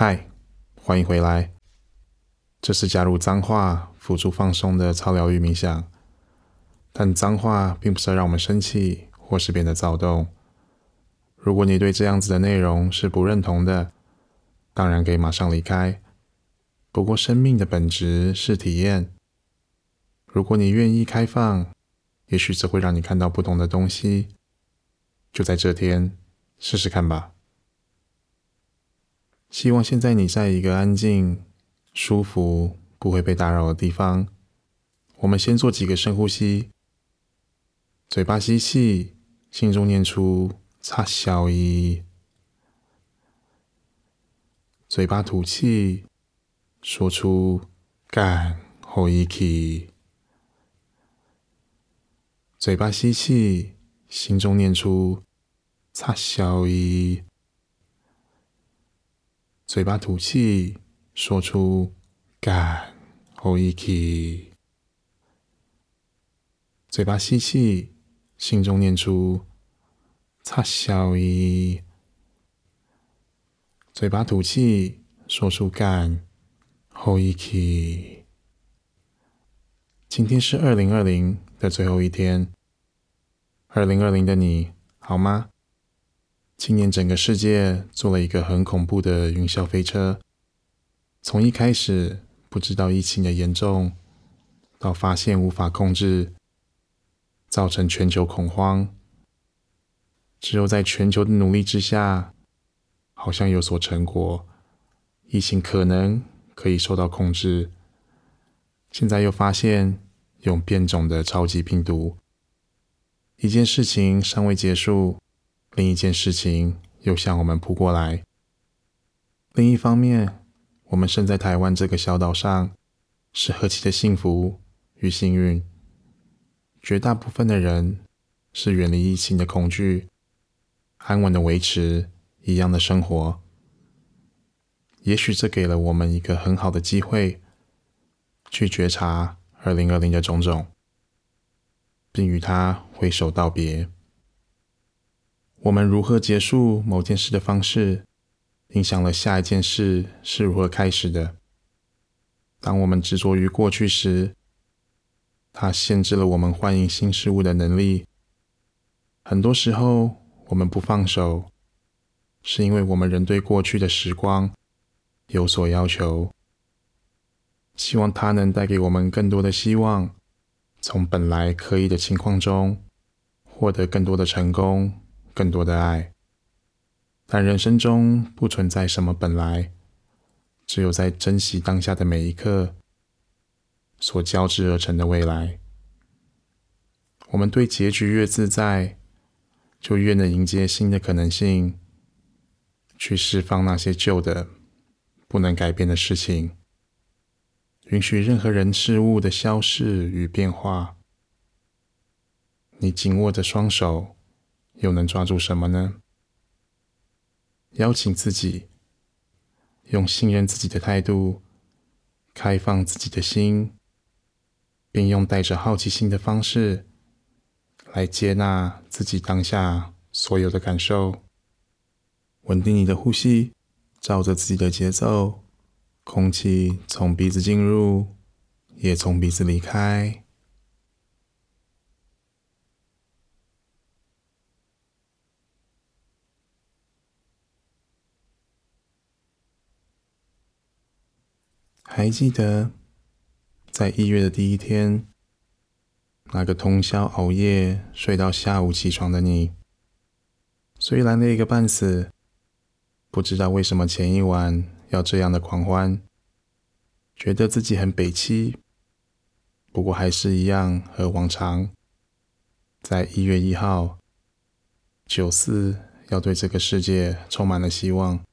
嗨，欢迎回来。这是加入脏话辅助放松的超疗愈冥想，但脏话并不是让我们生气或是变得躁动。如果你对这样子的内容是不认同的，当然可以马上离开。不过生命的本质是体验，如果你愿意开放，也许这会让你看到不同的东西。就在这天，试试看吧。希望现在你在一个安静、舒服、不会被打扰的地方。我们先做几个深呼吸，嘴巴吸气，心中念出“擦小一”，嘴巴吐气，说出“干后一气”，嘴巴吸气，心中念出“擦小一”。嘴巴吐气，说出“干，后一气”。嘴巴吸气，心中念出“擦小伊”。嘴巴吐气，说出“干，后一气”。今天是二零二零的最后一天。二零二零的你好吗？今年整个世界做了一个很恐怖的云霄飞车，从一开始不知道疫情的严重，到发现无法控制，造成全球恐慌。只有在全球的努力之下，好像有所成果，疫情可能可以受到控制。现在又发现有变种的超级病毒，一件事情尚未结束。另一件事情又向我们扑过来。另一方面，我们身在台湾这个小岛上，是何其的幸福与幸运。绝大部分的人是远离疫情的恐惧，安稳的维持一样的生活。也许这给了我们一个很好的机会，去觉察二零二零的种种，并与它挥手道别。我们如何结束某件事的方式，影响了下一件事是如何开始的。当我们执着于过去时，它限制了我们欢迎新事物的能力。很多时候，我们不放手，是因为我们仍对过去的时光有所要求，希望它能带给我们更多的希望，从本来可以的情况中获得更多的成功。更多的爱，但人生中不存在什么本来，只有在珍惜当下的每一刻所交织而成的未来。我们对结局越自在，就越能迎接新的可能性，去释放那些旧的不能改变的事情，允许任何人事物的消逝与变化。你紧握着双手。又能抓住什么呢？邀请自己，用信任自己的态度，开放自己的心，并用带着好奇心的方式，来接纳自己当下所有的感受。稳定你的呼吸，照着自己的节奏，空气从鼻子进入，也从鼻子离开。还记得在一月的第一天，那个通宵熬夜睡到下午起床的你，虽然累个半死，不知道为什么前一晚要这样的狂欢，觉得自己很北七，不过还是一样和往常，在一月一号，九四要对这个世界充满了希望。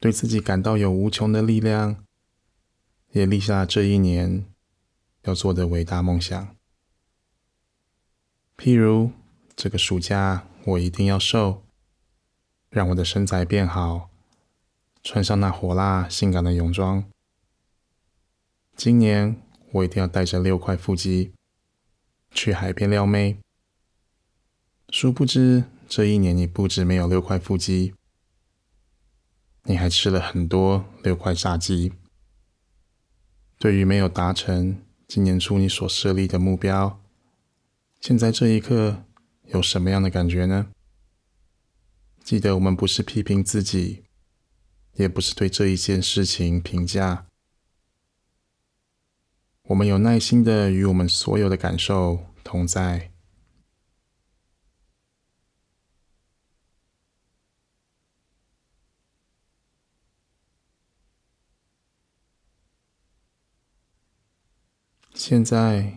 对自己感到有无穷的力量，也立下这一年要做的伟大梦想。譬如，这个暑假我一定要瘦，让我的身材变好，穿上那火辣性感的泳装。今年我一定要带着六块腹肌去海边撩妹。殊不知，这一年你不止没有六块腹肌。你还吃了很多六块炸鸡。对于没有达成今年初你所设立的目标，现在这一刻有什么样的感觉呢？记得我们不是批评自己，也不是对这一件事情评价，我们有耐心的与我们所有的感受同在。现在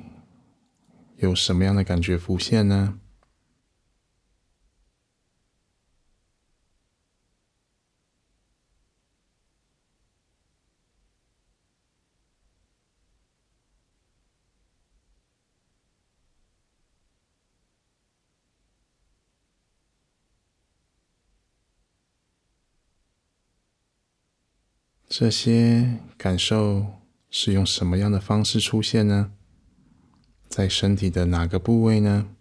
有什么样的感觉浮现呢？这些感受。是用什么样的方式出现呢？在身体的哪个部位呢？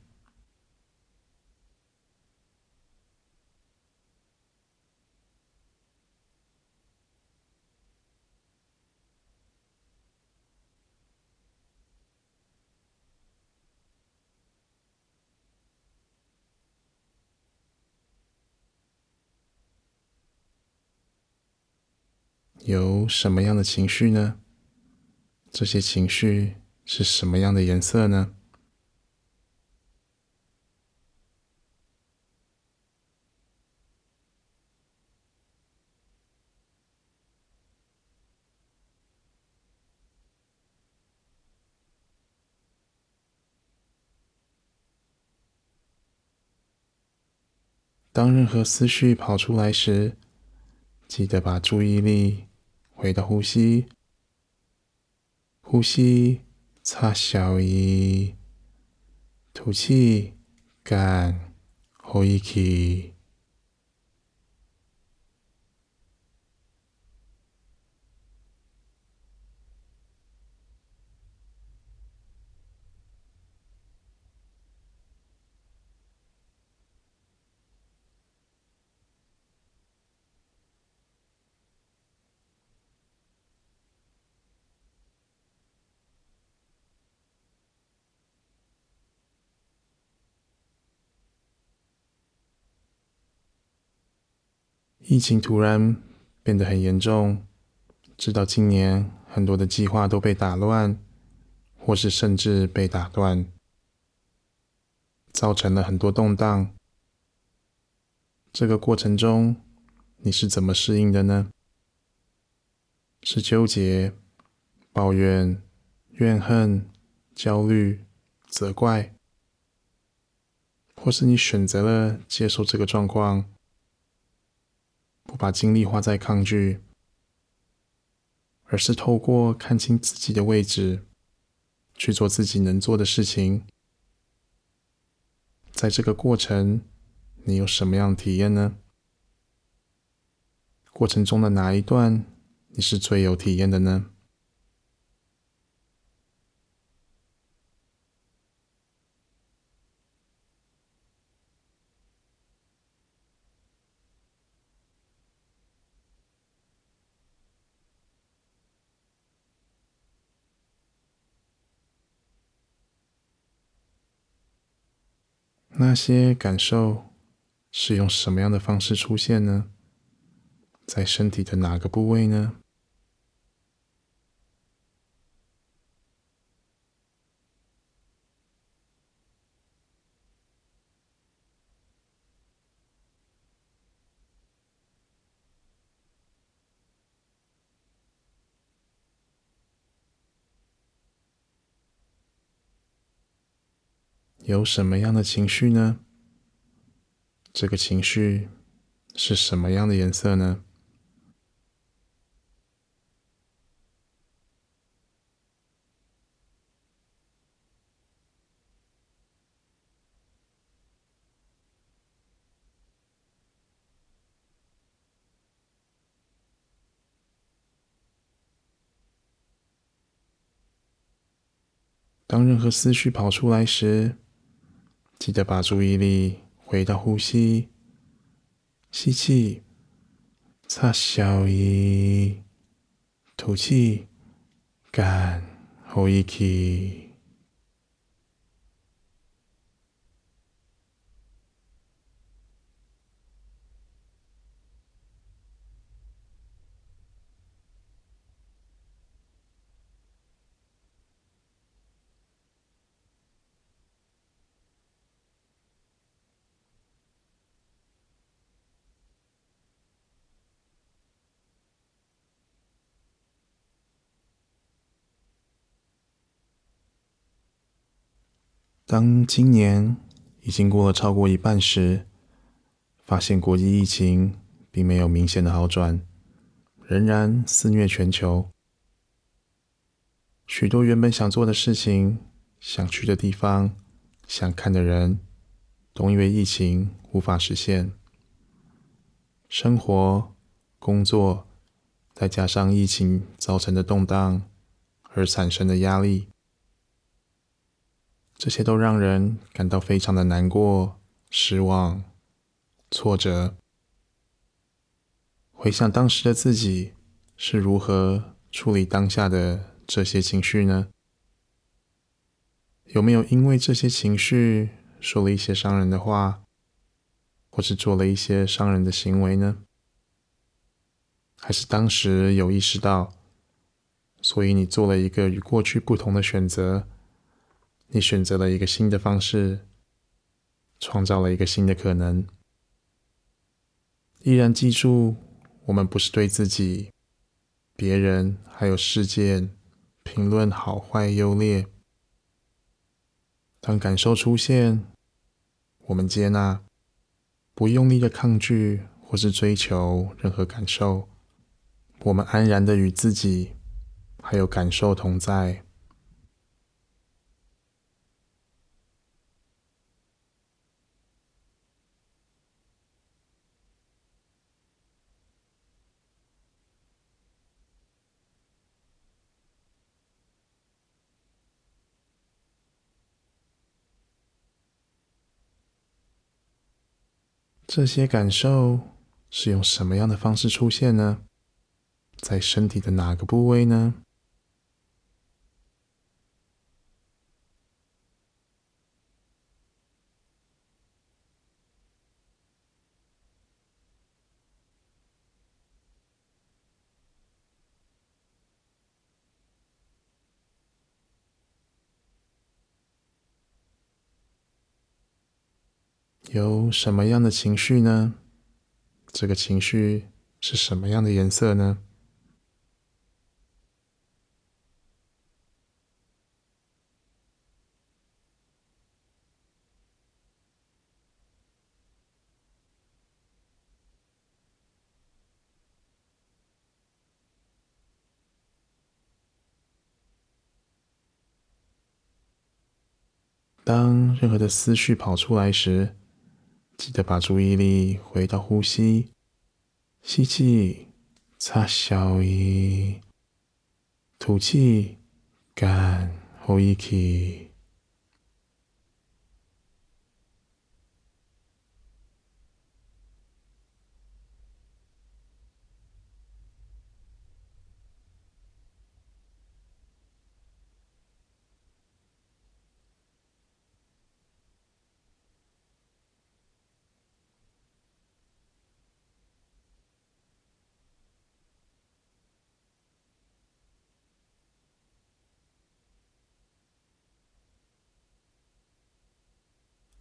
有什么样的情绪呢？这些情绪是什么样的颜色呢？当任何思绪跑出来时，记得把注意力回到呼吸。呼吸，擦小伊，吐气，干，呼气。疫情突然变得很严重，直到今年很多的计划都被打乱，或是甚至被打断，造成了很多动荡。这个过程中，你是怎么适应的呢？是纠结、抱怨、怨恨、焦虑、责怪，或是你选择了接受这个状况？不把精力花在抗拒，而是透过看清自己的位置，去做自己能做的事情。在这个过程，你有什么样的体验呢？过程中的哪一段你是最有体验的呢？那些感受是用什么样的方式出现呢？在身体的哪个部位呢？有什么样的情绪呢？这个情绪是什么样的颜色呢？当任何思绪跑出来时，记得把注意力回到呼吸，吸气，擦小一，吐气，干，后一气。当今年已经过了超过一半时，发现国际疫情并没有明显的好转，仍然肆虐全球。许多原本想做的事情、想去的地方、想看的人，都因为疫情无法实现。生活、工作，再加上疫情造成的动荡而产生的压力。这些都让人感到非常的难过、失望、挫折。回想当时的自己是如何处理当下的这些情绪呢？有没有因为这些情绪说了一些伤人的话，或是做了一些伤人的行为呢？还是当时有意识到，所以你做了一个与过去不同的选择？你选择了一个新的方式，创造了一个新的可能。依然记住，我们不是对自己、别人还有事件评论好坏优劣。当感受出现，我们接纳，不用力的抗拒或是追求任何感受，我们安然的与自己还有感受同在。这些感受是用什么样的方式出现呢？在身体的哪个部位呢？有什么样的情绪呢？这个情绪是什么样的颜色呢？当任何的思绪跑出来时，记得把注意力回到呼吸，吸气，擦小一，吐气，干，呼一气。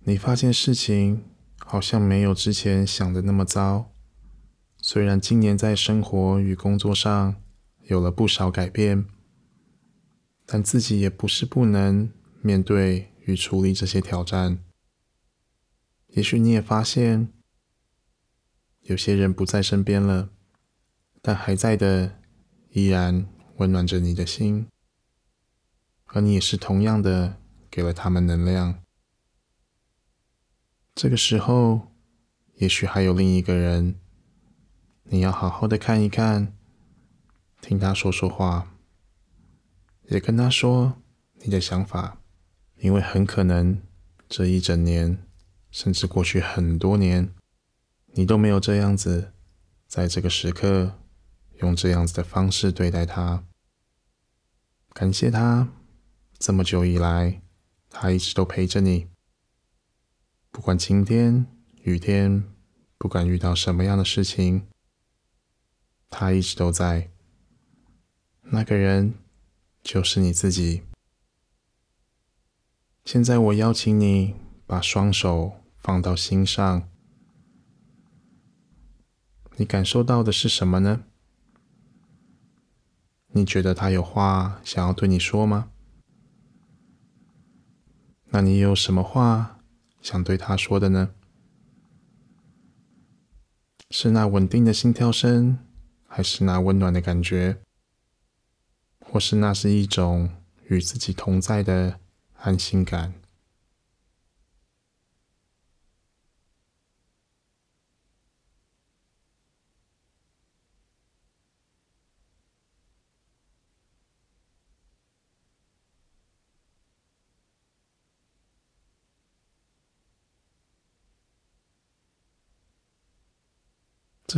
你发现事情好像没有之前想的那么糟。虽然今年在生活与工作上有了不少改变，但自己也不是不能面对与处理这些挑战。也许你也发现，有些人不在身边了，但还在的依然温暖着你的心，而你也是同样的给了他们能量。这个时候，也许还有另一个人，你要好好的看一看，听他说说话，也跟他说你的想法，因为很可能这一整年，甚至过去很多年，你都没有这样子在这个时刻用这样子的方式对待他，感谢他这么久以来，他一直都陪着你，不管晴天雨天，不管遇到什么样的事情，他一直都在。那个人就是你自己。现在我邀请你把双手放到心上，你感受到的是什么呢？你觉得他有话想要对你说吗？那你有什么话想对他说的呢？是那稳定的心跳声，还是那温暖的感觉？或是那是一种与自己同在的安心感。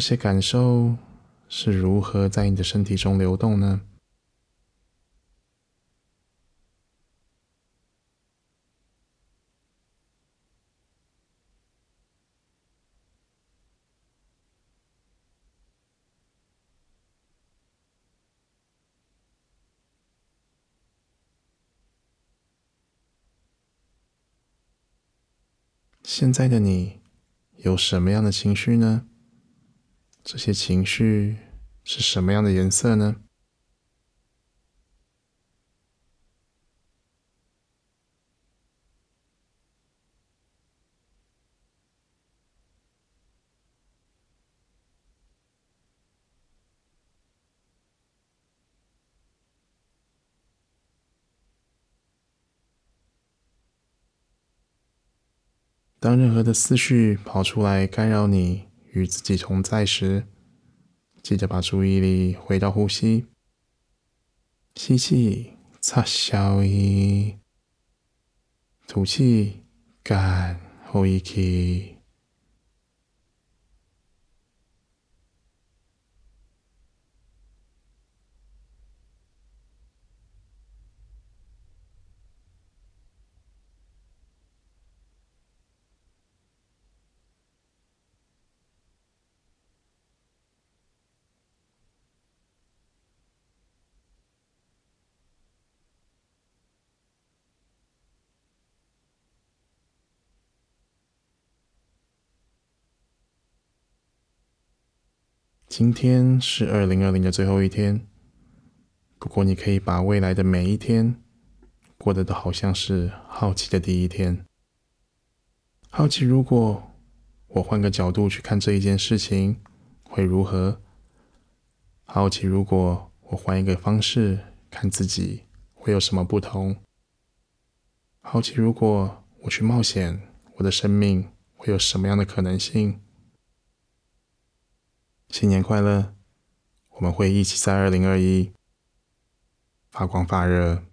这些感受是如何在你的身体中流动呢？现在的你有什么样的情绪呢？这些情绪是什么样的颜色呢？当任何的思绪跑出来干扰你与自己同在时，记得把注意力回到呼吸。吸气，擦消音；吐气，干呼气。今天是二零二零的最后一天，不过你可以把未来的每一天过得都好像是好奇的第一天。好奇，如果我换个角度去看这一件事情，会如何？好奇，如果我换一个方式看自己，会有什么不同？好奇，如果我去冒险，我的生命会有什么样的可能性？新年快乐！我们会一起在二零二一发光发热。